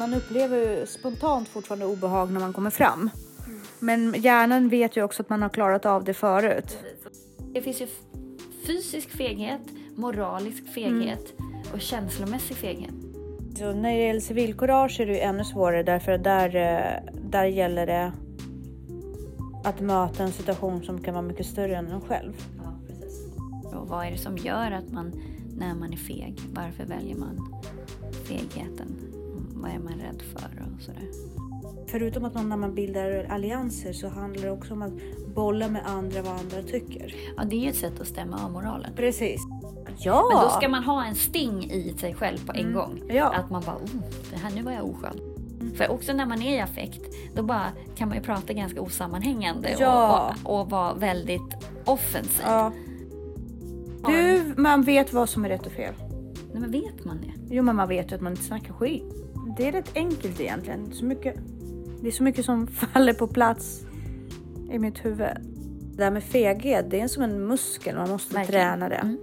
man upplever spontant fortfarande obehag när man kommer fram. Men hjärnan vet ju också att man har klarat av det förut. Det finns ju fysisk feghet, moralisk feghet och känslomässig feghet. Så när det gäller civilkurage är det ju ännu svårare därför att där, eh, där gäller det att möta en situation som kan vara mycket större än en själv. Ja, precis. Och vad är det som gör att man, när man är feg, varför väljer man fegheten? Vad är man rädd för och sådär? Förutom att man, när man bildar allianser så handlar det också om att bolla med andra vad andra tycker. Ja, det är ju ett sätt att stämma av moralen. Precis. Ja! Men då ska man ha en sting i sig själv på en gång. Ja. Att man bara, oh, det här nu var jag oskön. För också när man är i affekt, då bara kan man ju prata ganska osammanhängande Ja. och, och, och vara väldigt offensiv. ja. Du, man vet vad som är rätt och fel. Nej, men vet man det? Jo, men man vet ju att man inte snackar skit. Det är rätt enkelt egentligen. Så mycket, det är så mycket som faller på plats i mitt huvud. Det här med feghet, det är som en muskel. Man måste Verkligen. träna det. Mm.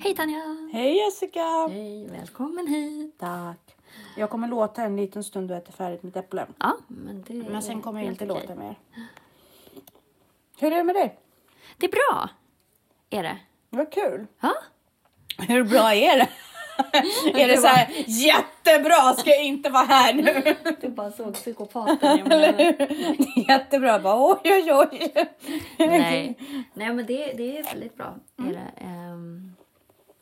Hej Tanja! Hej Jessica! Hej, välkommen hit! Tack. Jag kommer låta en liten stund du äter färdigt mitt äpple. Ja, men det Men sen kommer jag inte okej. låta mer. Hur är det med dig? Det är bra, är det. Vad kul. Ja, Hur bra är det? är det så här jättebra? Ska jag inte vara här nu? du bara såg psykopaten mig. Jättebra. Bara, oj, oj, oj. Nej, Nej men det, det är väldigt bra. Är det, ehm,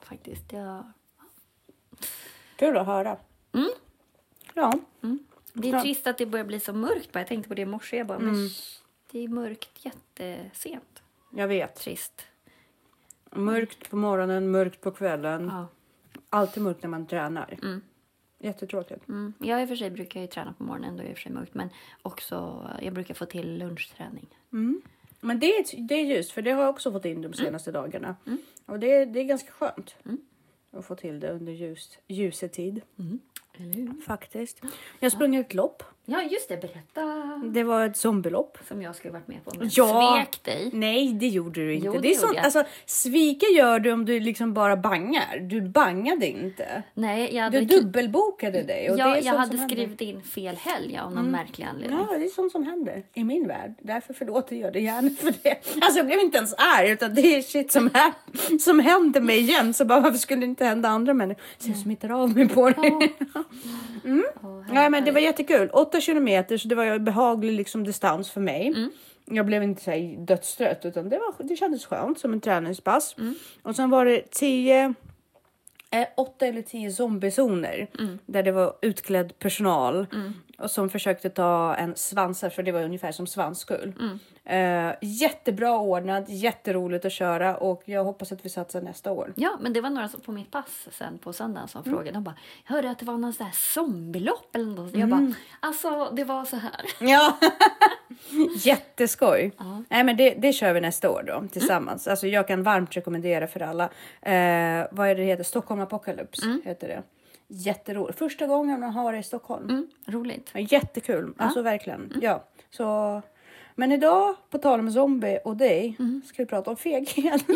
faktiskt. Jag, Kul att höra. Mm. Ja. det är Ja. trist att det börjar bli så mörkt. bara. Jag tänkte på det i morse. Jag bara, men det är mörkt jättesent. Jag vet. Trist. Mörkt på morgonen, mörkt på kvällen. Ja. Alltid mörkt när man tränar. Mm. Jättetråkigt. Mm. Jag i och för sig brukar ju träna på morgonen. Då är det för sig mörkt. Men också, jag brukar få till lunchträning. Men det är, det är just för det har jag också fått in de senaste dagarna. Och det, är- det är ganska skönt. Att få till det under ljus, ljusetid. Faktiskt. Jag sprang ett lopp. Ja, just det. Berätta. Det var ett zombielopp. Som jag skulle varit med på. Men Ja. svek dig. Nej, det gjorde du inte. Jo, det det är sånt, jag. alltså, svika gör du om du liksom bara bangar. Du bangade inte. Nej, jag Du hade, dubbelbokade dig. Och det är jag, hade som händer. skrivit in fel helg av någon märklig anledning. Ja, det är sånt som händer i min värld. Därför förlåter jag dig gärna för det. Alltså jag blev inte ens arg utan det är shit som, här, som händer mig igen. Så bara varför skulle det inte hända andra människor? Så jag smittar av mig på det. Åh, Nej men det var jättekul. 8 kilometer så det var ju behaglig liksom, distans för mig. Mm. Jag blev inte så här dödstrött utan det, var, det kändes skönt som en träningspass. Mm. Och sen var det 10 eh, åtta eller tio zombiezoner Mm. där det var utklädd personal och som försökte ta en svansar för det var ungefär som svansskull. Mm. Eh, jättebra ordnat, jätteroligt att köra och jag hoppas att vi satsar nästa år. Ja, men det var några som på mitt pass sen på söndagen som Mm. frågade. De bara, jag hörde att det var någon sån här zombielopp eller något. Jag bara, alltså det var så här. Ja, jätteskoj. Ja. Nej, men det, det kör vi nästa år då tillsammans. Alltså, jag kan varmt rekommendera för alla. Eh, vad är det det heter? Stockholm Apocalypse heter det. Jätteroligt. Första gången man har det i Stockholm. Mm, roligt. Ja, Jättekul, alltså verkligen. Ja, så. Men idag, på tal om zombie och dig, ska vi prata om feghet.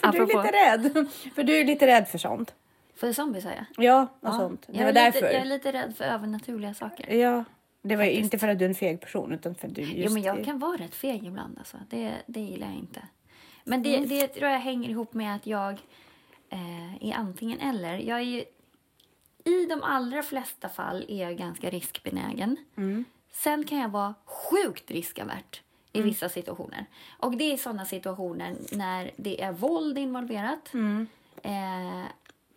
för du är apropå. lite rädd. För du är lite rädd för sånt. För zombie sa jag. Ja, och Ja, sånt. Det jag, var är därför. lite, jag är lite rädd för övernaturliga saker. Ja, det var Faktiskt. inte för att du är en feg person utan för att du just Jo, men jag kan vara rätt feg ibland. Alltså. Det, det gillar jag inte. Men det, Mm. det tror jag hänger ihop med att jag eh, är antingen eller. Jag är ju, I de allra flesta fall är jag ganska riskbenägen. Mm. Sen kan jag vara sjukt riskavert i vissa situationer. Och det är sådana situationer när det är våld involverat. Mm. Eh,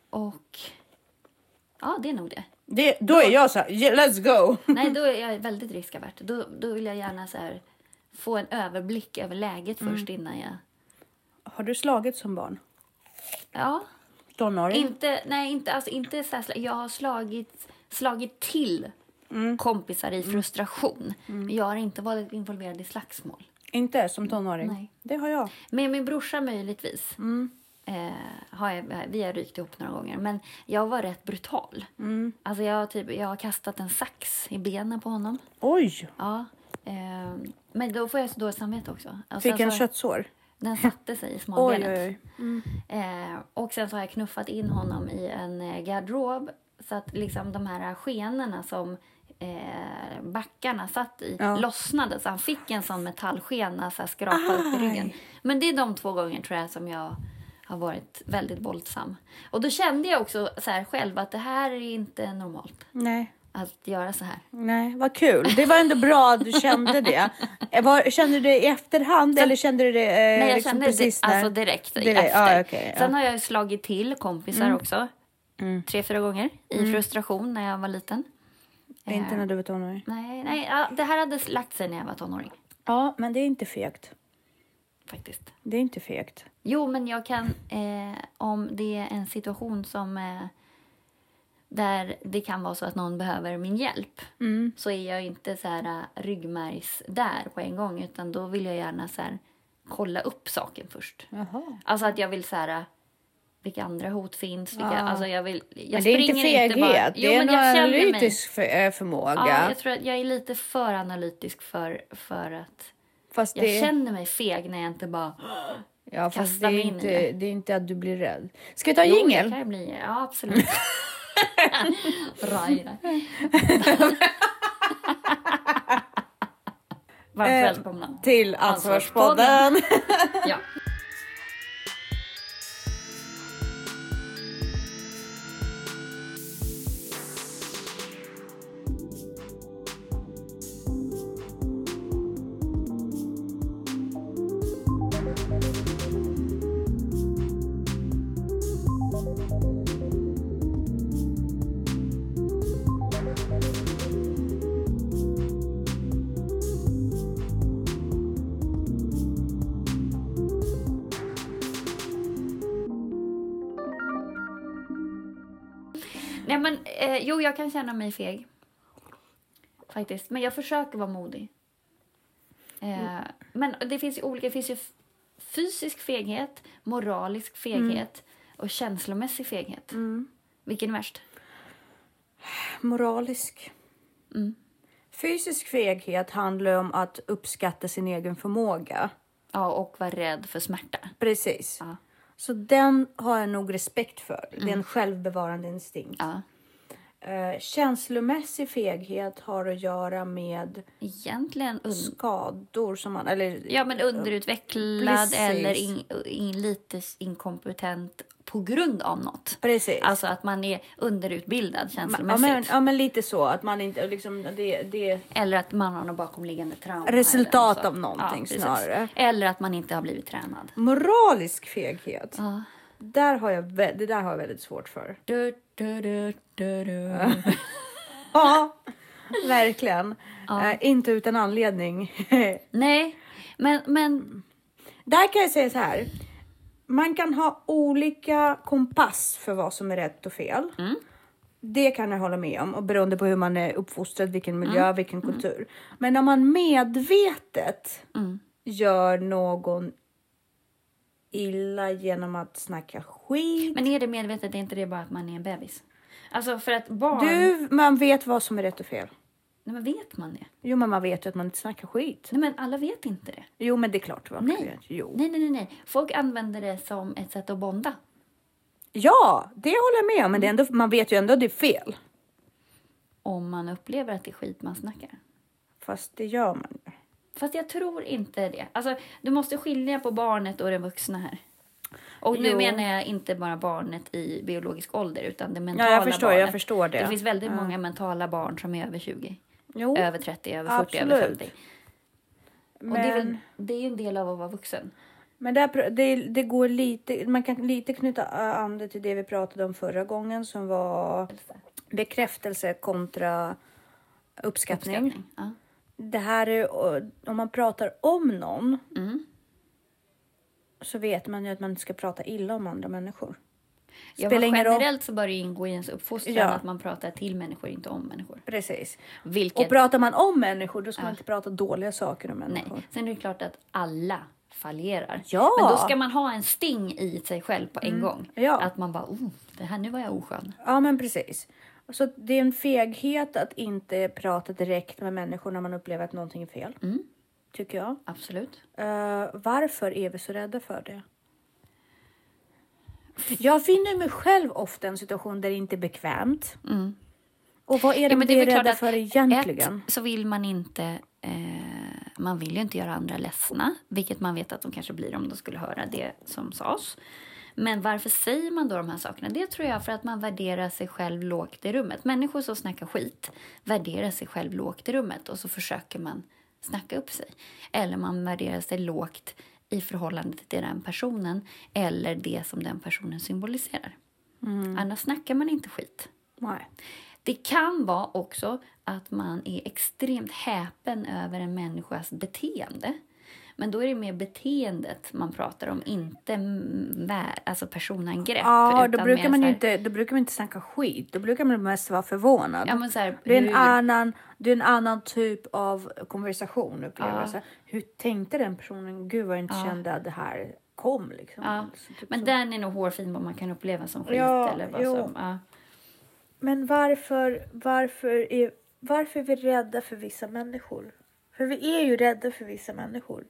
och ja, det är nog det. Det, då är jag så här, yeah, let's go. Nej, då är jag väldigt riskavert. Då, då vill jag gärna så här, få en överblick över läget först innan jag... Har du slagit som barn? Ja, Tonåring? inte, nej, inte, alltså, inte så här, Jag har slagit, slagit till kompisar i frustration. Men jag har inte varit involverad i slagsmål. Inte som tonåring? Nej. Det har jag. Med min brorsa möjligtvis. Eh, har jag, vi har rykt ihop några gånger. Men jag var rätt brutal. Alltså jag, typ, jag har kastat en sax i benen på honom. Oj! Ja. Eh, men då får jag så dåligt samvete också. Och Fick sen en så- köttsår? Den satte sig i Oj, smalbenet. oj, oj. Eh, och sen så har jag knuffat in honom i en eh, garderob så att liksom de här skenorna som eh, backarna satt i Ja. lossnade så han fick en sån metallskena så här, skrapa upp i ryggen. Men det är de två gånger tror jag som jag har varit väldigt våldsam. Och då kände jag också så här själv att det här är inte normalt Nej. Att göra så här. Nej, vad kul. Det var ändå bra att du kände det. Eh, Var, kände du det i efterhand eller kände du det eh, Nej, jag liksom kände precis det när? alltså direkt, Direkt, efter. ja, okej, ja. Sen har jag slagit till kompisar också. Mm. Tre, fyra gånger i frustration när jag var liten. Inte Eh, när du var tonåring. Nej, nej ja, det här hade lagt sig när jag var tonåring. Ja, men det är inte fegt. Faktiskt. Det är inte fegt. Jo, men jag kan, eh, om det är en situation som eh, där det kan vara så att någon behöver min hjälp Mm. så är jag inte så här eh, ryggmärgs där på en gång utan då vill jag gärna så här, kolla upp saken först. Jaha. Alltså att jag vill så här, vilka andra hot finns. Vilka, Ja. alltså jag vill, jag Men det är inte feghet, bara- det är en analytisk för, eh, förmåga. Ja, jag tror att jag är lite för analytisk för, för att fast jag det, känner mig feg när jag inte bara... ja, fast det, kastar är mig in i inte, det. det är inte att du blir rädd. Ska vi ta jingel? Ja, absolut. Raira. Varmt Eh, välkomna. Till Ansvarspodden. Ja. Nej, men, eh, jo, jag kan känna mig feg. Faktiskt. Men jag försöker vara modig. Eh, men det finns ju olika. Det finns ju fysisk feghet, moralisk feghet och känslomässig feghet. Vilken är värst? Moralisk. Mm. Fysisk feghet handlar om att uppskatta sin egen förmåga. Ja, och vara rädd för smärta. Precis. Ja. Så den har jag nog respekt för. Det är en självbevarande instinkt. Ja. Eh, känslomässig feghet har att göra med Egentligen un- skador som man... Eller, ja, men underutvecklad Precis. eller in, in, lite inkompetent på grund av något. Precis. Alltså att man är underutbildad ja, känslomässigt. men, ja, men lite så. Att man inte... Liksom, det, det, Eller att man har något bakomliggande trauma. Resultat av någonting precis. snarare. Eller att man inte har blivit tränad. moralisk feghet. Ja. Där har jag, det där har jag väldigt svårt för. Du, du, du, du, du. Ja, verkligen. Eh, inte utan anledning. Nej, men, men Där kan jag säga så här. Man kan ha olika kompass för vad som är rätt och fel. Det kan jag hålla med om och beroende på hur man är uppfostrad, vilken miljö, vilken kultur. Men när man medvetet gör någon illa genom att snacka skit. Men är det medvetet, är inte det bara att man är en bebis? Alltså för att barn... Du, man vet vad som är rätt och fel. Nej, men vet man det? Jo, men man vet ju att man inte snackar skit. Nej, men alla vet inte det. Jo, men det är klart man Nej. Jo. Nej, nej, nej, nej. Folk använder det som ett sätt att bonda. Ja, det håller jag med om, men det är ändå, man vet ju ändå att det är fel. Om man upplever att det är skit man snackar. Fast det gör man ju. Fast jag tror inte det. Alltså, du måste skilja på barnet och den vuxna här. Och nu Jo. menar jag inte bara barnet i biologisk ålder utan det mentala Ja, jag förstår, barnet. jag förstår det. Det finns väldigt Ja. många mentala barn som är över 20. Jo, Över 30, över 40, över Absolut. 50. men, Och det är, väl, det är en del av att vara vuxen. men där, det, det går lite, man kan lite knyta an det till det vi pratade om förra gången som var bekräftelse kontra uppskattning. Uppskattning. Ja. Det här är, om man pratar om någon Mm. så vet man ju att man inte ska prata illa om andra människor. Ja, generellt så bör det ingå i ens uppfostran Ja. att man pratar till människor, inte om människor. Precis. Vilket, Och pratar man om människor då ska man inte prata dåliga saker om nej. människor. Sen är det klart att alla fallerar. Ja. Men då ska man ha en sting i sig själv på en gång. Ja. Att man bara, oh, det här, nu var jag oskön. Ja, men precis. Så det är en feghet att inte prata direkt med människor när man upplever att någonting är fel. Mm. tycker jag. Absolut. Eh, varför är vi så rädda för det? Jag finner mig själv ofta i en situation där det inte är bekvämt. Mm. Och vad är det Ja, vi är rädda för egentligen? Ett, så vill man inte... Eh, man vill ju inte göra andra ledsna, vilket man vet att de kanske blir om de skulle höra det som sades. Men varför säger man då de här sakerna? Det tror jag för att man värderar sig själv lågt i rummet. Människor som snackar skit värderar sig själv lågt i rummet och så försöker man snacka upp sig. Eller man värderar sig lågt i förhållande till den personen eller det som den personen symboliserar. Annars snackar man inte skit. Nej. Det kan vara också att man är extremt häpen över en människas beteende. Men då är det mer beteendet man pratar om, inte alltså personangrepp. Ja, då brukar, man här- inte, då brukar man inte snacka skit. Då brukar man mest vara förvånad. Ja, men så här, det, är en hur- annan, det är en annan typ av konversation upplever jag. Ja. Hur tänkte den personen? Gud vad jag inte Ja. kände att det här kom. Liksom. Ja, Så typ Men så. den är nog hårfin vad man kan uppleva som skit. Ja, eller vad jo. som, ja. Men varför, varför, är, varför är vi rädda för vissa människor? För vi är ju rädda för vissa människor.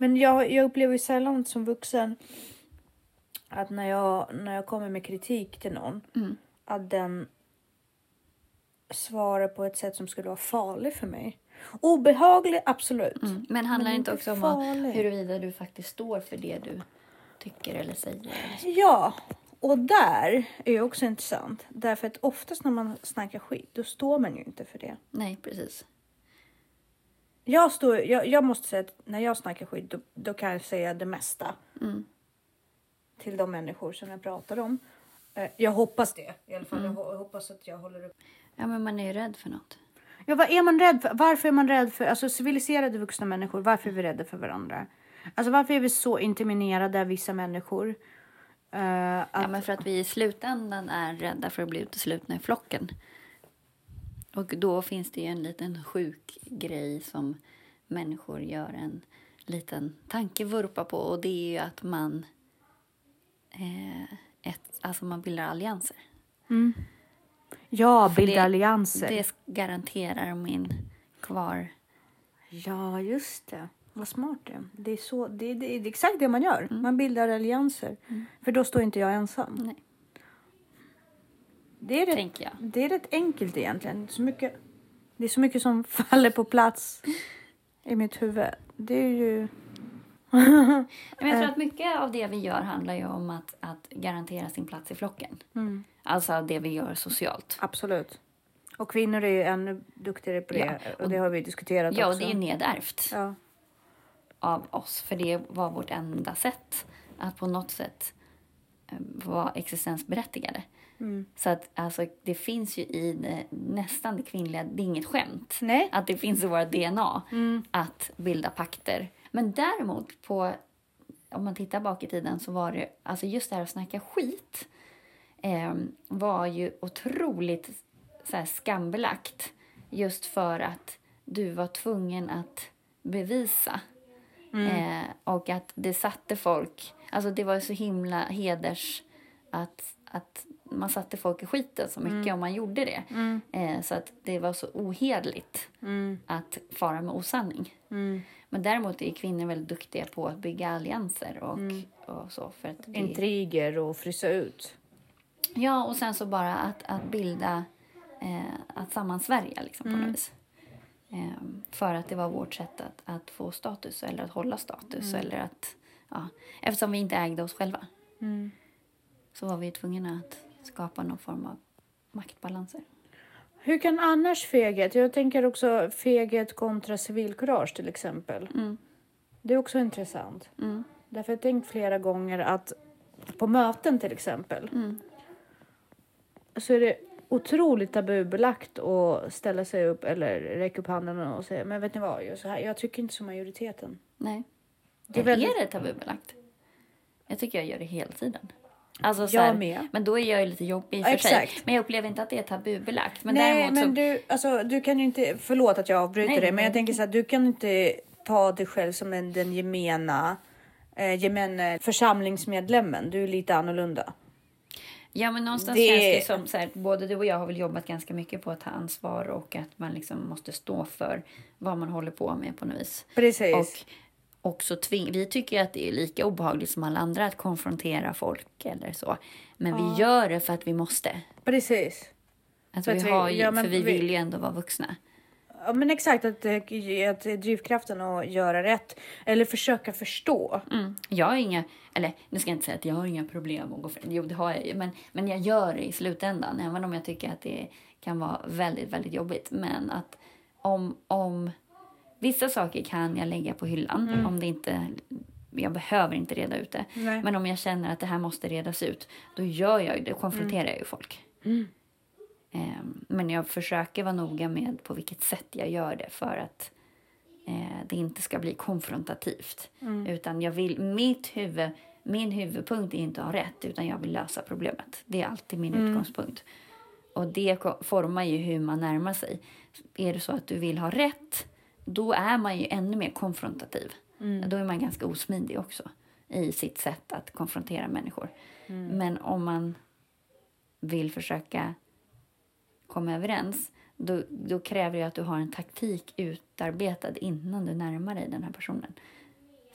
Men jag, jag upplever ju sällan som vuxen att när jag, när jag kommer med kritik till någon Mm. att den svarar på ett sätt som skulle vara farlig för mig. Obehaglig, absolut. Mm. Men handlar det Men inte inte också om vad- huruvida du faktiskt står för det du tycker eller säger? Ja, och där är ju också intressant. Därför att oftast när man snackar skit, då står man ju inte för det. Nej, precis. Jag, står, jag, jag måste säga att när jag snackar skit, då, då kan jag säga det mesta Mm. till de människor som jag pratar om. Eh, Jag hoppas det. I alla fall. Jag ho- hoppas att jag håller upp. Ja, men man är ju rädd för något. Ja, vad är man rädd för? Varför är man rädd för alltså, civiliserade vuxna människor? Varför är vi rädda för varandra? Alltså varför är vi så intimiderade av vissa människor? Eh, att, Ja, men för att vi i slutändan är rädda för att bli uteslutna i flocken. Och då finns det ju en liten sjuk grej som människor gör en liten tankevurpa på och det är ju att man, eh, ett, alltså man bildar allianser. ja, För bilda det- allianser. Det garanterar min kvar... Ja, just det. Vad smart det är. Det är, så, det, det är exakt det man gör. Man bildar allianser. För då står inte jag ensam. Nej, Det är rätt, tänker jag. det är rätt enkelt egentligen. Så mycket, det är så mycket som faller på plats i mitt huvud. Det är ju... Men jag tror att mycket av det vi gör handlar ju om att, att garantera sin plats i flocken. Mm. Alltså det vi gör socialt. Absolut. Och kvinnor är ju ännu duktigare på det. Ja, och det har vi diskuterat Ja, och också. det är ju nedärvt. Ja. av oss. För det var vårt enda sätt att på något sätt eh, vara existensberättigade. Mm. Så att alltså, det finns ju i det, nästan det kvinnliga, det är inget skämt. Nej. Att det finns i våra DNA Mm. att bilda pakter. Men däremot på, om man tittar bak i tiden så var det, alltså just det här att snacka skit eh, var ju otroligt så här, skambelagt. Just för att du var tvungen att bevisa. Eh, och att det satte folk, alltså det var så himla heders att, att man satte folk i skiten så mycket om man gjorde det. Eh, så att det var så ohederligt Mm. att fara med osanning. Mm. Men däremot är kvinnor väldigt duktiga på att bygga allianser och, och så. För att det, Intriger och frysa ut. ja, och sen så bara att, att bilda, eh, att sammansvärja liksom på något vis. Eh, för att det var vårt sätt att, att få status eller att hålla status. Eller att, ja, eftersom vi inte ägde oss själva Mm. så var vi tvungna att skapa någon form av maktbalanser. Hur kan annars feghet, jag tänker också feghet kontra civilkurage till exempel. Mm. Det är också intressant. Mm. Därför har jag tänkt flera gånger att på möten till exempel Mm. så är det otroligt tabubelagt att ställa sig upp eller räcka upp handen och säga men vet ni vad, jag, så här, jag tycker inte som majoriteten. Nej. Det är, väldigt- är det tabubelagt? Jag tycker jag gör det hela tiden. Alltså, så Jag här, med. Men då är jag ju lite jobbig i för sig. Men jag upplever inte att det är tabubelagt. Men Nej däremot men så... du, alltså, du kan ju inte, förlåt att jag avbryter Nej, dig men nej. jag tänker så här, du kan inte ta dig själv som en, den gemena, eh, gemene församlingsmedlemmen. Du är lite annorlunda. Ja, men någonstans Det- känns det som så här, både du och jag har väl jobbat ganska mycket på att ta ansvar och att man liksom måste stå för vad man håller på med på något vis. Precis. Och också tving- vi tycker att det är lika obehagligt som alla andra att konfrontera folk eller så. Men vi gör det för att vi måste. Precis. Alltså För vi har ju, ja, för vi vi- vill ju ändå vara vuxna. Ja, men exakt att, att drivkraften att göra rätt eller försöka förstå. Mm. Jag har inga, eller nu ska jag inte säga att jag har inga problem att gå fram. Jo, det har jag ju. Men, men jag gör det i slutändan. Även om jag tycker att det kan vara väldigt, väldigt jobbigt. Men att om, om vissa saker kan jag lägga på hyllan. Om det inte, jag behöver inte reda ut det. Nej. Men om jag känner att det här måste redas ut. Då gör jag det. Konfronterar jag ju folk. Ehm, men jag försöker vara noga med på vilket sätt jag gör det. För att eh, det inte ska bli konfrontativt. Utan jag vill, mitt huvud, min huvudpunkt är inte att ha rätt utan jag vill lösa problemet. Det är alltid min utgångspunkt. Och det formar ju hur man närmar sig. Är det så att du vill ha rätt, då är man ju ännu mer konfrontativ. Då är man ganska osmidig också i sitt sätt att konfrontera människor. Men om man vill försöka komma överens då, då kräver det att du har en taktik utarbetad innan du närmar dig den här personen.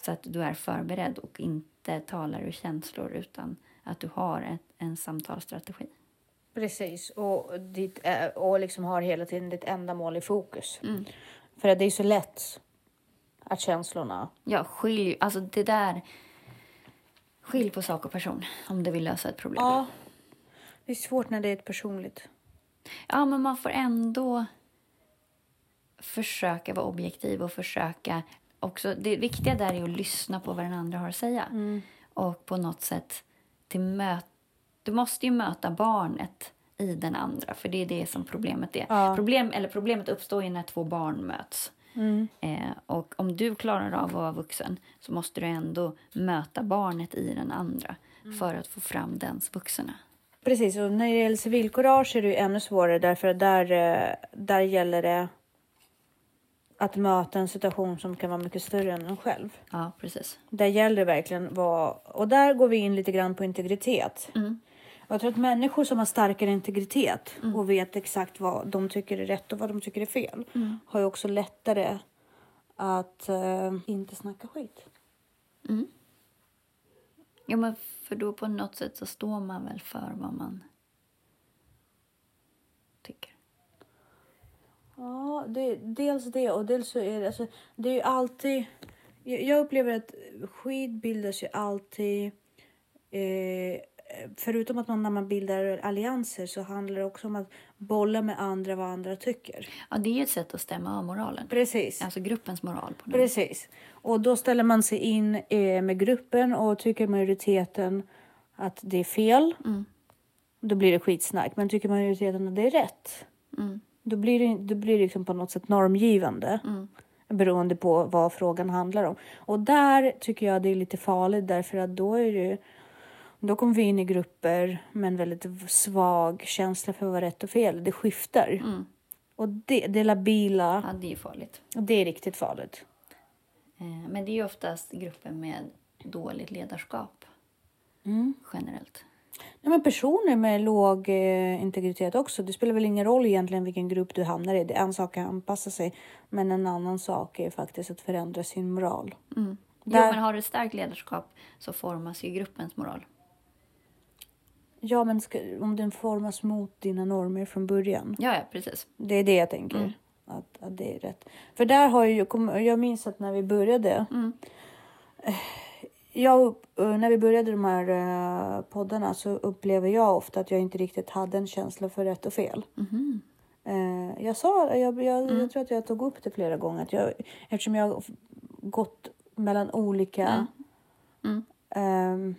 Så att du är förberedd och inte talar ur känslor utan att du har ett, en samtalsstrategi. Precis, och, ditt, eh, och liksom har hela tiden ditt ändamål i fokus. Mm. För det är så lätt att känslorna... Ja, skilj, alltså det där... Skilj på sak och person om du vill lösa ett problem. Ja, det är svårt när det är ett personligt. Ja, men man får ändå försöka vara objektiv och försöka också. Det viktiga där är att lyssna på vad den andra har att säga och på något sätt till möt. Du måste ju möta barnet i den andra, för det är det som problemet är. Ja. Problem, eller problemet uppstår ju när två barn möts. Eh, och om du klarar av att vara vuxen så måste du ändå möta barnet i den andra för att få fram dens vuxna. Precis, och när det gäller civilkurage är det ännu svårare därför att där, eh, där gäller det att möta en situation som kan vara mycket större än en själv. Ja, precis. Där gäller det verkligen vara, och där går vi in lite grann på integritet. Och Jag tror att människor som har starkare integritet och vet exakt vad de tycker är rätt och vad de tycker är fel har ju också lättare att eh, inte snacka skit. Ja, men för då på något sätt så står man väl för vad man tycker. Ja, det, dels det och dels så är det, alltså, det är ju alltid... Jag, jag upplever att skit bildas ju alltid... Eh, förutom att man när man bildar allianser så handlar det också om att bolla med andra vad andra tycker. Ja, det är ju ett sätt att stämma av moralen. Precis. Alltså gruppens moral. På något. Precis. Och då ställer man sig in eh, med gruppen och tycker majoriteten att det är fel. Då blir det skitsnack. Men tycker majoriteten att det är rätt. Då blir det, då blir det liksom på något sätt normgivande. Beroende på vad frågan handlar om. Och där tycker jag det är lite farligt därför att då är det då kommer vi in i grupper med en väldigt svag känsla för vad rätt och fel. Det skiftar. Och det, det labila, Ja, det är farligt. det är riktigt farligt. Eh, Men det är ju oftast grupper med dåligt ledarskap. Generellt. Ja, men personer med låg eh, integritet också. Det spelar väl ingen roll egentligen vilken grupp du hamnar i. Det är en sak att anpassa sig, men en annan sak är faktiskt att förändra sin moral. Jo, Där- men har du starkt ledarskap så formas ju gruppens moral. Ja, men ska, om den formas mot dina normer från början. Ja, ja, precis. Det är det jag tänker. Att, att det är rätt. För där har ju, kom- jag minns att när vi började. eh, Jag, eh, när vi började de här eh, poddarna så upplever jag ofta att jag inte riktigt hade en känsla för rätt och fel. Eh, jag sa, jag, jag, jag tror att jag tog upp det flera gånger. Att jag, eftersom jag gått mellan olika ehm,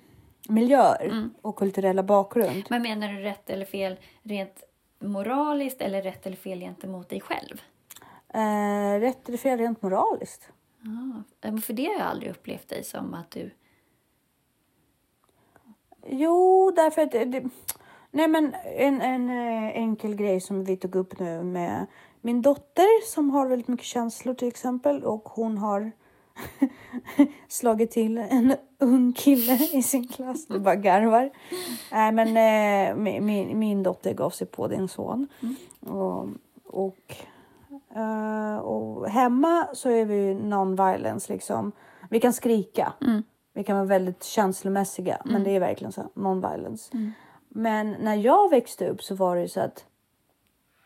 miljöer och kulturella bakgrund. Men menar du rätt eller fel rent moraliskt eller rätt eller fel gentemot dig själv? Eh, rätt eller fel rent moraliskt? Ah, för det har jag aldrig upplevt dig som att du... Jo, därför att... Det, nej, men en, en eh, enkel grej som vi tog upp nu med min dotter som har väldigt mycket känslor till exempel och hon har slagit till en ung kille i sin klass. Du bara garvar. Nej, men eh, min- min, dotter gav sig på din son. Och, och, eh, och hemma så är vi non-violence. Liksom. Vi kan skrika. Vi kan vara väldigt känslomässiga. Men det är verkligen så. Non-violence. Men när jag växte upp så var det ju så att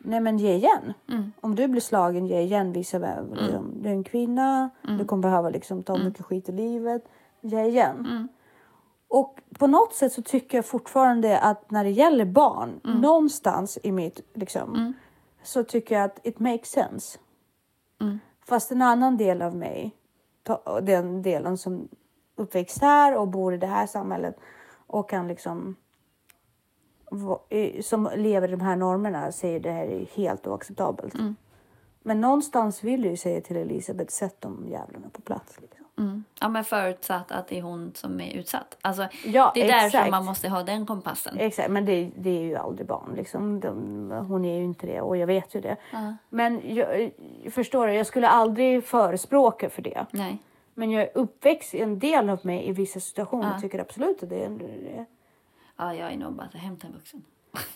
Nej men ge igen. Om du blir slagen, ge igen. Visa vem. Liksom, du är en kvinna. Du kommer behöva liksom, ta mycket skit i livet. Ge igen. Och på något sätt så tycker jag fortfarande att när det gäller barn, någonstans i mitt liksom, så tycker jag att it makes sense. Fast en annan del av mig, den delen som uppväxt här och bor i det här samhället och kan liksom som lever i de här normerna säger det här är helt oacceptabelt. Men någonstans vill jag ju säga till Elisabeth, sätt de jävlarna på plats. Liksom. Mm. Ja, men förutsatt att det är hon som är utsatt. Alltså, Ja, det är därför exakt. man måste ha den kompassen. Exakt, men det, det är ju aldrig barn. Liksom. De, hon är ju inte det och jag vet ju det. Ja. Men jag, förstår du, jag skulle aldrig förespråka för det. Nej. Men jag är uppväxt, en del av mig i vissa situationer Ja. tycker absolut att det är. Ja, jag är nog bara att hämta en vuxen.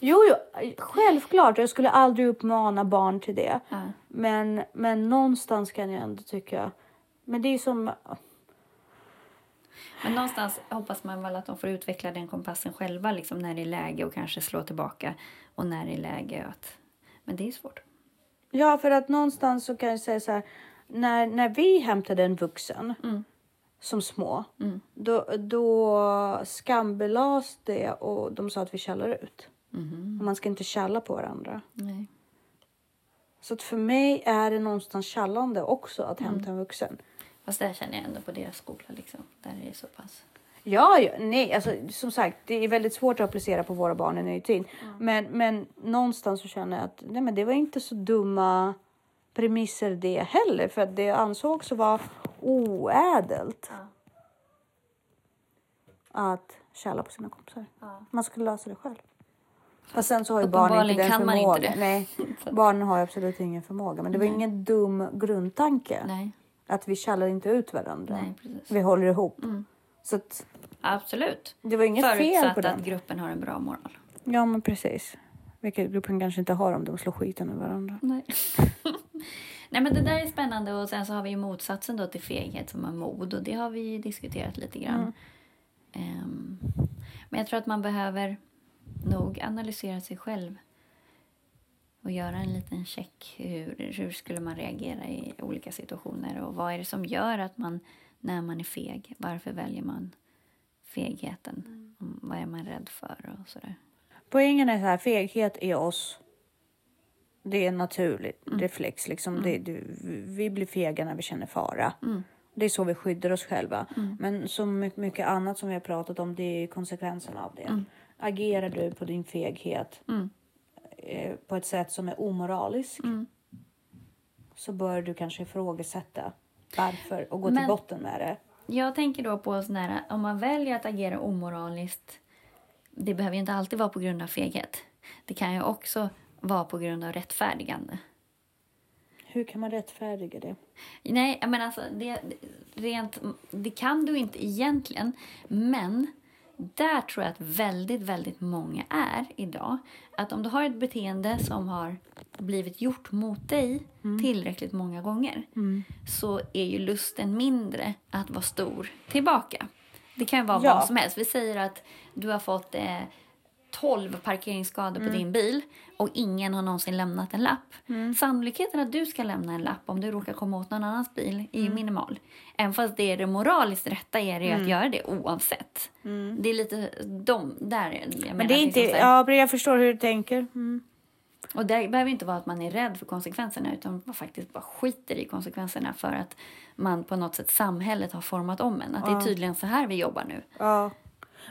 Jo, jo, självklart. Jag skulle aldrig uppmana barn till det. Ja. Men, men någonstans kan jag ändå tycka... Men det är som... Men någonstans hoppas man väl att de får utveckla den kompassen själva liksom när det är läge och kanske slå tillbaka och när det är läge att... Men det är svårt. Ja, för att någonstans så kan jag säga så här. När, när vi hämtade en vuxen som små, då, då skambelades det och de sa att vi källar ut. Och man ska inte källa på varandra. Nej. Så att för mig är det någonstans källande också att hämta en vuxen. Fast det känner jag ändå på deras skola liksom. Där är det så pass. Ja, ja, nej, alltså som sagt, det är väldigt svårt att applicera på våra barn i ny tid. Men, men någonstans så känner jag att nej, men det var inte så dumma premisser det heller, för det ansågs vara oädelt att källa på sina kompisar. Man skulle lösa det själv. Och sen så har ju barnen inte den kan man förmågan. inte det. Nej, barnen har absolut ingen förmåga. Men det var ingen dum grundtanke. Nej. Att vi källar inte ut varandra. Nej. Vi håller ihop. Så att Absolut. det var inget fel på Förutsatt den. att gruppen har en bra moral. Ja, men precis. Vilket gruppen kanske inte har om de slår skiten ur varandra. Nej. Nej men det där är spännande och sen så har vi ju motsatsen då till feghet som är mod och det har vi diskuterat lite grann. Ehm, men jag tror att man behöver nog analysera sig själv och göra en liten check. Hur, hur skulle man reagera i olika situationer och vad är det som gör att man när man är feg, varför väljer man fegheten? Mm, Vad är man rädd för och sådär. Poängen är så här, feghet är oss. Det är en naturlig reflex. Liksom. Det, det, vi blir fega när vi känner fara. Det är så vi skyddar oss själva. Men som mycket, annat som vi har pratat om, det är konsekvenserna av det. Agerar du på din feghet eh, på ett sätt som är omoraliskt så bör du kanske ifrågasätta varför och gå till Men- botten med det. Jag tänker då på sån här, om man väljer att agera omoraliskt. Det behöver ju inte alltid vara på grund av feghet. Det kan ju också vara på grund av rättfärdigande. Hur kan man rättfärdiga det? Nej, men alltså det, rent, det kan du inte egentligen. Men där tror jag att väldigt, väldigt många är idag. Att om du har ett beteende som har blivit gjort mot dig tillräckligt många gånger så är ju lusten mindre att vara stor tillbaka. Det kan ju vara Ja. vad som helst. Vi säger att du har fått eh, 12 parkeringsskador på din bil och ingen har någonsin lämnat en lapp. Sannolikheten att du ska lämna en lapp om du råkar komma åt någon annans bil är ju minimal. Även fast det är det moraliskt rätta är det ju att göra det oavsett. Det är lite de där jag Men det är liksom inte... här- Ja, jag förstår hur du tänker. Mm. Och det behöver inte vara att man är rädd för konsekvenserna utan man faktiskt bara skiter i konsekvenserna för att man på något sätt samhället har format om en. Att det är tydligen så här vi jobbar nu. Ja.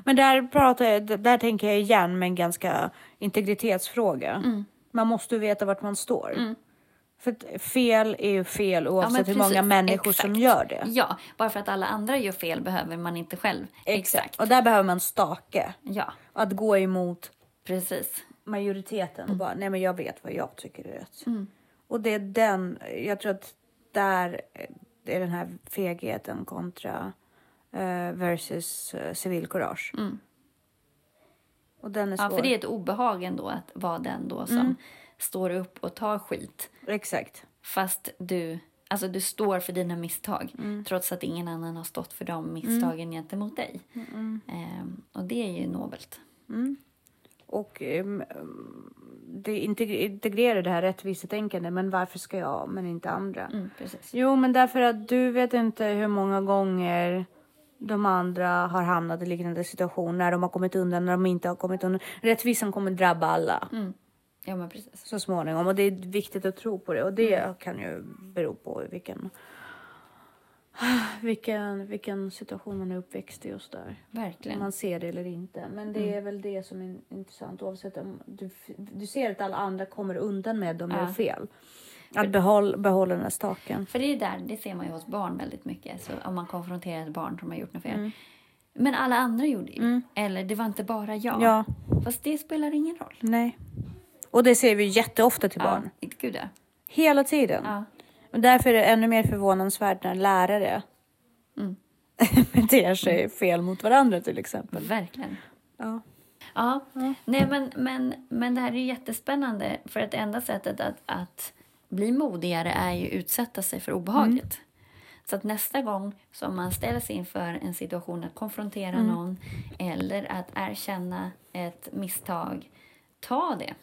Men där, pratar jag, där tänker jag igen med en ganska integritetsfråga. Man måste ju veta vart man står. För att fel är ju fel oavsett hur många människor som exakt. gör det. Ja, bara för att alla andra gör fel behöver man inte själv. Exakt. Och där behöver man stake. Ja, Att gå emot precis. majoriteten Mm. och bara, nej men jag vet vad jag tycker är rätt. Och det är den, jag tror att där, är den här fegheten kontra versus uh, civilkurage. Mm. Och den är svår. Ja, för det är ett obehag ändå att vara den då som Mm. står upp och tar skit. Exakt. Fast du, alltså du står för dina misstag Mm. trots att ingen annan har stått för de misstagen gentemot dig. Ehm, och det är ju nobelt. Och um, det integ- integrerar det här rättvisetänkandet. Men varför ska jag men inte andra? Mm. Jo, men därför att du vet inte hur många gånger de andra har hamnat i liknande situationer. När de har kommit undan, när de inte har kommit undan. Rättvisan kommer drabba alla Mm. Ja, men precis. så småningom. Och det är viktigt att tro på det. Och det kan ju bero på vilken, vilken, vilken situation man är uppväxt i just där. Verkligen. Om man ser det eller inte. Men det är väl det som är intressant oavsett om du, du ser att alla andra kommer undan med de Ja. gör fel. Att behåll, behålla den här staken. För det är där, det ser man ju hos barn väldigt mycket. Så om man konfronterar ett barn som har gjort något fel. Men alla andra gjorde ju. Eller det var inte bara jag. Ja, Fast det spelar ingen roll. nej. Och det ser vi jätteofta till barn. Ja, gud ja. Hela tiden. ja. Och därför är det ännu mer förvånansvärt när lärare Mm. beter sig fel mot varandra till exempel. Verkligen. Ja. Ja, nej men, men, men det här är ju jättespännande för att enda sättet att, att bli modigare är ju att utsätta sig för obehaget. Så att nästa gång som man ställs inför en situation att konfrontera någon eller att erkänna ett misstag, ta det.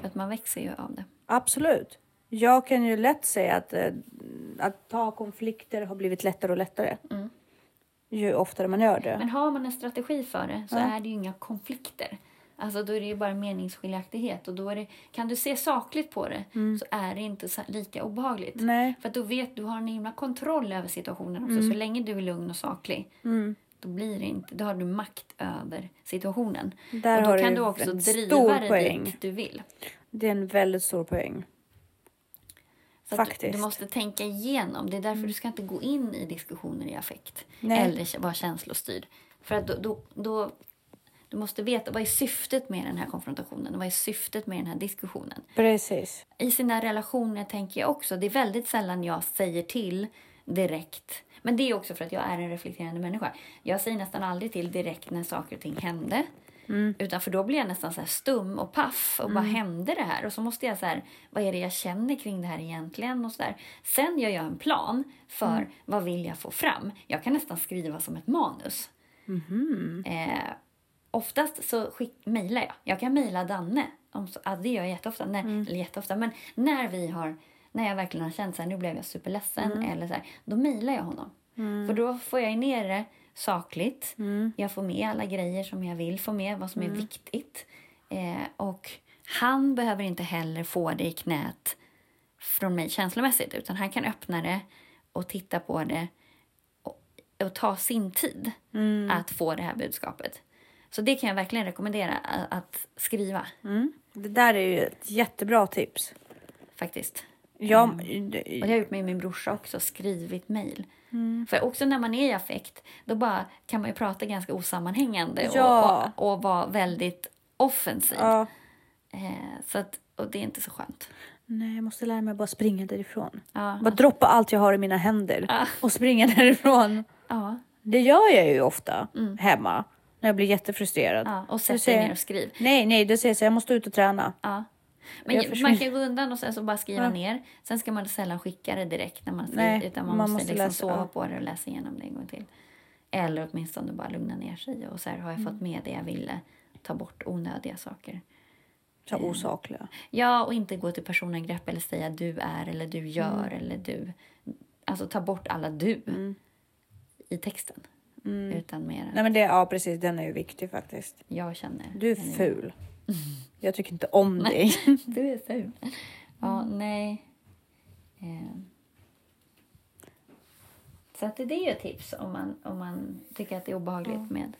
För att man växer ju av det. Absolut. Jag kan ju lätt säga att, eh, att ta konflikter har blivit lättare och lättare. Ju oftare man gör det. Men har man en strategi för det så är det ju inga konflikter. Alltså då är det ju bara meningsskiljaktighet och då det, kan du se sakligt på det så är det inte lika obehagligt. Nej. För att då vet du har en himla kontroll över situationen också. Så länge du är lugn och saklig då, blir det inte, då har du makt över situationen. Där och då har kan du du också driva det poäng. dit du vill. Det är en väldigt stor poäng. Faktiskt. Du måste tänka igenom. Det är därför du ska inte gå in i diskussioner i affekt. Nej. Eller vara känslostyrd. För att då, då, då, du måste veta vad är syftet med den här konfrontationen. Och vad är syftet med den här diskussionen. Precis. I sina relationer tänker jag också. Det är väldigt sällan jag säger till direkt. Men det är också för att jag är en reflekterande människa. Jag säger nästan aldrig till direkt när saker och ting hände. Utan för då blir jag nästan så här stum och paff. Och vad hände det här? Och så måste jag så här, vad är det jag känner kring det här egentligen? Och så där. Sen gör jag en plan för vad vill jag få fram. Jag kan nästan skriva som ett manus. Eh, oftast så skick, mejlar jag. Jag kan mejla Danne. Om, ja, det gör jag jätteofta. När, Eller jätteofta. Men när vi har när jag verkligen har känt så här, nu blev jag superledsen. Eller så här, då mejlar jag honom. För då får jag ner det sakligt. Jag får med alla grejer som jag vill få med. Vad som är viktigt. Eh, och han behöver inte heller få det i knät från mig känslomässigt. Utan han kan öppna det och titta på det och, och ta sin tid att få det här budskapet. Så det kan jag verkligen rekommendera att skriva Mm. Det där är ju ett jättebra tips. faktiskt. Jag, Och det har jag gjort med min brorsa också, skrivit mejl. För också när man är i affekt, då bara kan man ju prata ganska osammanhängande Ja. och, och, och vara väldigt offensiv. ja. Eh, så att, och det är inte så skönt. Nej, jag måste lära mig att bara springa därifrån. Ja. Bara droppa allt jag har i mina händer Ja. och springa därifrån. Ja, Det gör jag ju ofta hemma när jag blir jättefrustrerad. ja. och Då sätt dig jag- ner och skriv. Nej, nej, det säger så jag måste ut och träna. Ja. Men Jag man kan gå undan och sen så bara skriva Ja. ner. Sen ska man sällan skicka det direkt när man Nej, skriver. Utan man, man måste, måste liksom läsa, sova ja. på det och läsa igenom det en gång till. Eller åtminstone bara lugna ner sig. Och så här, har jag Mm. fått med det jag ville? Ta bort onödiga saker. Så osakliga. Ja, och inte gå till personangrepp eller säga du är eller du gör Mm. eller du. Alltså ta bort alla du i texten. Utan mer Nej, men det, ja, precis. Den är ju viktig faktiskt. jag känner. Du är ful. Jag tycker inte om dig. Du är ful. Ja, nej. Eh. Så att det är ju ett tips om man, om man tycker att det är obehagligt med...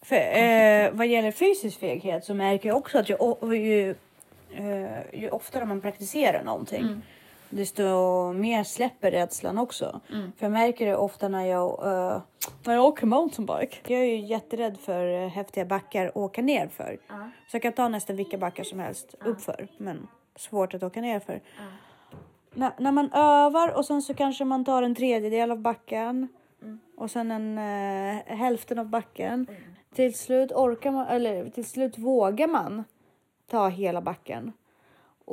För, eh, vad gäller fysisk feghet så märker jag också att ju, ju, eh, ju oftare man praktiserar någonting desto mer släpper rädslan också. För jag märker det ofta när jag, eh, när jag åker mountainbike. Jag är ju jätterädd för eh, häftiga backar att åka ner för. Så jag kan ta nästan vilka backar som helst uppför. Men svårt att åka ner för. när, när man övar och sen så kanske man tar en tredjedel av backen och sen en eh, hälften av backen. Till slut orkar man, eller till slut vågar man ta hela backen.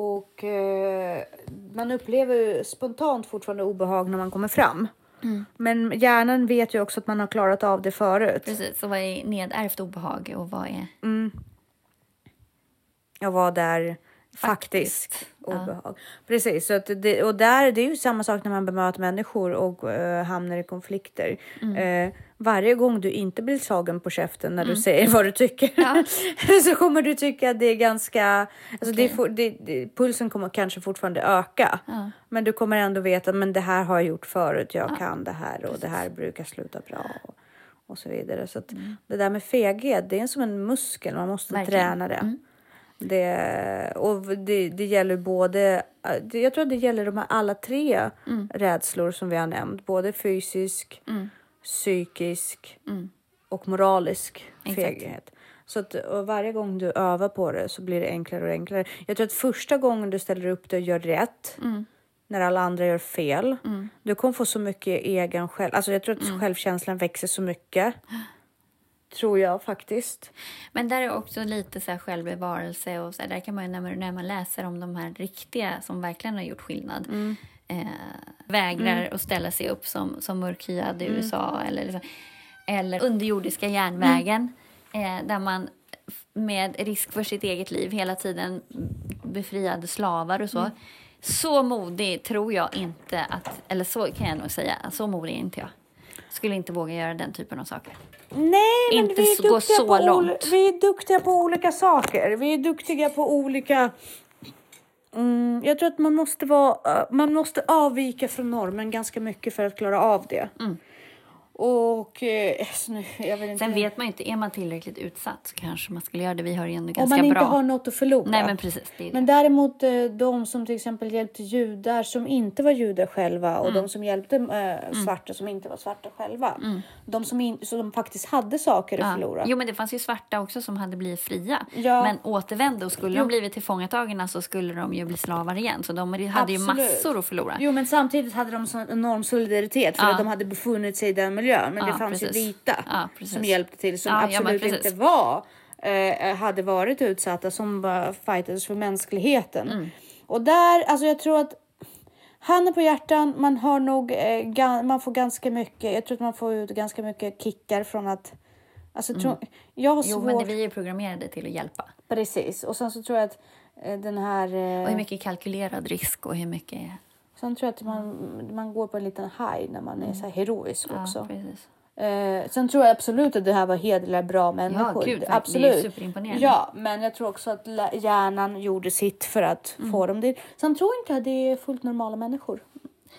Och eh, man upplever spontant fortfarande obehag när man kommer fram. Men hjärnan vet ju också att man har klarat av det förut. Precis, så vad är nedärvt obehag och vad är... Jag var där faktiskt, obehag. Precis, så att det, och där, det är ju samma sak när man bemöter människor och eh, hamnar i konflikter. Eh, varje gång du inte blir slagen på käften när du säger vad du tycker Ja. så kommer du tycka att det är ganska... Alltså det, får- det, det, pulsen kommer kanske fortfarande öka. Ja. Men du kommer ändå veta men det här har jag gjort förut. Jag kan det här och det här brukar sluta bra. Och, och så vidare. Så att det där med feghet, det är som en muskel. Man måste Verkligen. träna det. Det, och det, det gäller både, det- jag tror att det gäller de här alla tre rädslor som vi har nämnt. Både fysisk, psykisk och moralisk Exakt. feghet. Så att varje gång du övar på det så blir det enklare och enklare. Jag tror att första gången du ställer upp dig och gör rätt när alla andra gör fel. Du kommer få så mycket egen själv... Alltså jag tror att självkänslan växer så mycket. Tror jag faktiskt. Men där är också lite så här självbevarelse och så här, där kan man ju när man, när man läser om de här riktiga som verkligen har gjort skillnad eh, vägrar att ställa sig upp som, som mörkhyad i USA eller, liksom, eller underjordiska järnvägen eh, där man med risk för sitt eget liv hela tiden befriade slavar och så. Så modig tror jag inte att, eller så kan jag nog säga, så modig är inte jag. Skulle inte våga göra den typen av saker. Nej, men Inte vi är, gå så på långt. vi är duktiga på olika saker. Vi är duktiga på olika... Mm, jag tror att man måste, vara, man måste avvika från normen ganska mycket för att klara av det. Mm. Och... Eh, så nu, jag vet inte. Sen vet man ju inte, är man tillräckligt utsatt så kanske man skulle göra det. Vi har ju ändå Om ganska man inte bra. har något att förlora. Nej men precis. Det är Men det. däremot eh, de som till exempel hjälpte judar som inte var judar själva och Mm. de som hjälpte eh, svarta som inte var svarta själva. De som, in, de faktiskt hade saker att Mm. Ja. förlora. Jo men det fanns ju svarta också som hade blivit fria. Ja. Men återvände och skulle de blivit tillfångatagna så skulle de ju bli slavar igen. Så de hade ju Absolut. massor att förlora. Jo men samtidigt hade de sån enorm solidaritet för Ja. att de hade befunnit sig i den miljön. Men Ja, det fanns precis. ju vita Ja, som hjälpte till som absolut inte var eh, hade varit utsatta som bara fightades för mänskligheten. Mm. Och där, alltså jag tror att handen på hjärtan, man har nog, eh, man får ganska mycket, jag tror att man får ut ganska mycket kickar från att Alltså, tror, jag har Mm. Jo svårt... men vi är programmerade till att hjälpa. Precis. Och sen så tror jag att eh, den här... eh, Och hur mycket kalkylerad risk och hur mycket... Sen tror jag att man, man går på en liten high när man är så här heroisk Ja, också. precis. Eh, sen tror jag absolut att det här var hederliga, bra människor. gud, verkligen. absolut. Det är superimponerande. Ja, men jag tror också att hjärnan gjorde sitt för att Mm. få dem dit. Sen tror jag inte att det är fullt normala människor.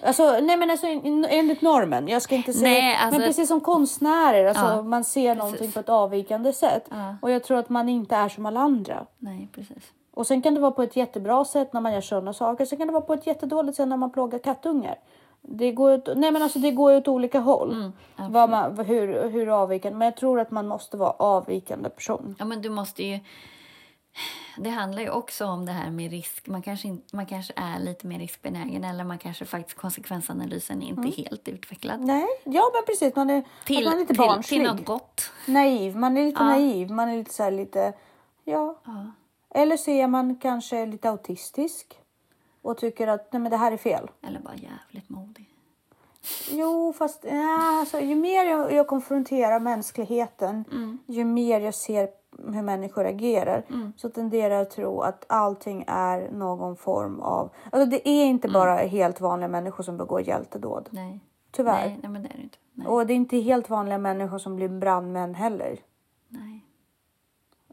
Alltså, nej men alltså en- enligt normen. Jag ska inte säga... Nej, alltså- men precis som konstnärer, alltså, Ja, man ser någonting på ett avvikande sätt. Ja. Och jag tror att man inte är som alla andra. Nej, precis. Och sen kan det vara på ett jättebra sätt när man gör sådana saker. Sen kan det vara på ett jättedåligt sätt när man plågar kattungar. Det går ut, nej men alltså det går åt olika håll. Mm, vad man, hur, hur avvikande. Men jag tror att man måste vara avvikande person. Ja, men du måste ju... Det handlar ju också om det här med risk. Man kanske, in, man kanske är lite mer riskbenägen eller man kanske faktiskt konsekvensanalysen är inte Mm. helt utvecklad. Nej, ja men precis. Man är, Till, man är lite till, barnslig. till något gott. Naiv. Man är lite Ja. naiv. Man är lite så här lite... Ja. Ja. Eller så är man kanske lite autistisk. Och tycker att nej men det här är fel. Eller bara jävligt modig. Jo, fast ja, alltså, ju mer jag, jag konfronterar mänskligheten, Mm. ju mer jag ser hur människor agerar, så tenderar jag att tro att allting är någon form av... Alltså, det är inte bara helt vanliga människor som begår hjältedåd. Nej. Tyvärr. Nej, nej, men det är det inte. Nej. Och det är inte helt vanliga människor som blir brandmän heller.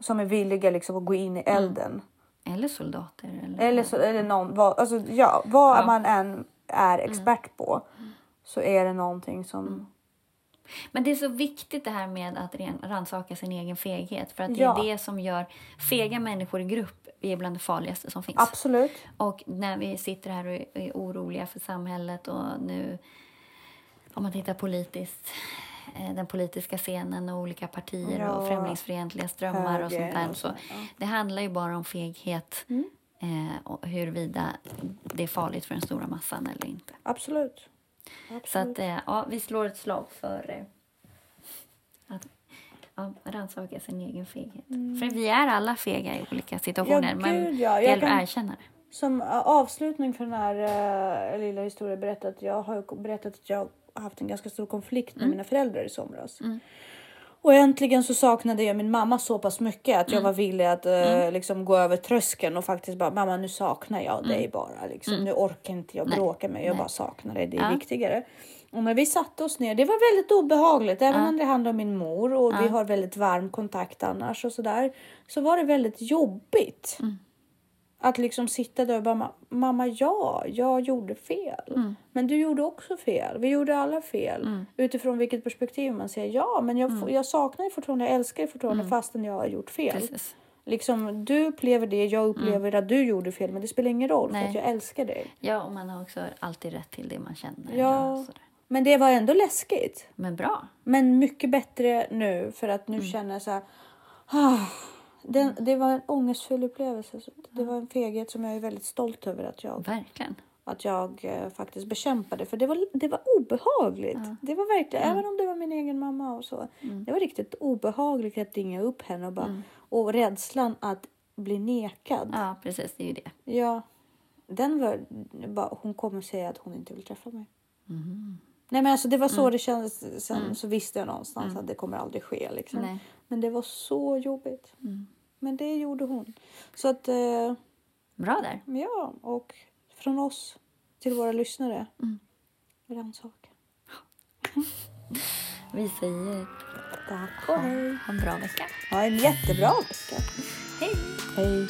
Som är villiga liksom, att gå in i elden. Eller soldater. Eller, Eller, så, eller någon, vad, alltså, ja, vad Ja. Mm. man än är expert på så är det någonting som... Men det är så viktigt det här med att rannsaka sin egen feghet. För att det Ja. är det som gör fega människor i grupp är bland det farligaste som finns. Absolut. Och när vi sitter här och är- oroliga för samhället och nu om man tittar politiskt den politiska scenen och olika partier Ja. och främlingsfientliga strömmar och sånt där. Så så, det handlar ju bara om feghet Eh, och huruvida det är farligt för den stora massan eller inte. Absolut. Så Absolut. att, eh, ja, vi slår ett slag för eh, att ja, rannsaka sin egen feghet. För vi är alla fega i olika situationer. Mm. Ja, men gud, ja. det gäller kan- att erkänna det. Som uh, avslutning för den här uh, lilla historien berättat. Jag har berättat att jag haft en ganska stor konflikt med mina föräldrar i somras. Och äntligen så saknade jag min mamma så pass mycket att jag var villig att uh, liksom gå över tröskeln och faktiskt bara mamma nu saknar jag dig bara. Liksom. Nu orkar inte jag Nej. bråka med jag Nej. bara saknar dig. Det är Ja. viktigare. Och när vi satte oss ner, det var väldigt obehagligt. Även om det handlade om min mor och vi har väldigt varm kontakt annars och sådär. Så var det väldigt jobbigt. Att liksom sitta där och bara, "Ma- mamma ja, jag gjorde fel. Men du gjorde också fel. Vi gjorde alla fel. Utifrån vilket perspektiv man säger ja, men jag, får- jag saknar dig fortfarande, jag älskar dig fortfarande fastän jag har gjort fel. Precis. Liksom, du upplever det, jag upplever att du gjorde fel, men det spelar ingen roll för Nej. att jag älskar dig. Ja, och man har också alltid rätt till det man känner. Ja. Men det var ändå läskigt. Men bra. Men mycket bättre nu för att nu känner jag så här. Ah, den, det var en ångestfull upplevelse. Det var en feghet som jag är väldigt stolt över att jag, Verkligen. att jag eh, faktiskt bekämpade. För det var, det var obehagligt. Det var verkligen, även om det var min egen mamma och så. Det var riktigt obehagligt att ringa upp henne och bara, och rädslan att bli nekad. Ja, precis. Det är ju det. Ja, den var, bara, hon kommer säga att hon inte vill träffa mig. Nej men alltså det var så det kändes. Sen så visste jag någonstans att det kommer aldrig ske. Liksom. Nej. Men det var så jobbigt. Men det gjorde hon. Så att, eh, Bra där. ja, och från oss till våra lyssnare. Rannsaka. Vi säger Tack och hej. ha en bra vecka. Ha en jättebra vecka. Hej! Hej.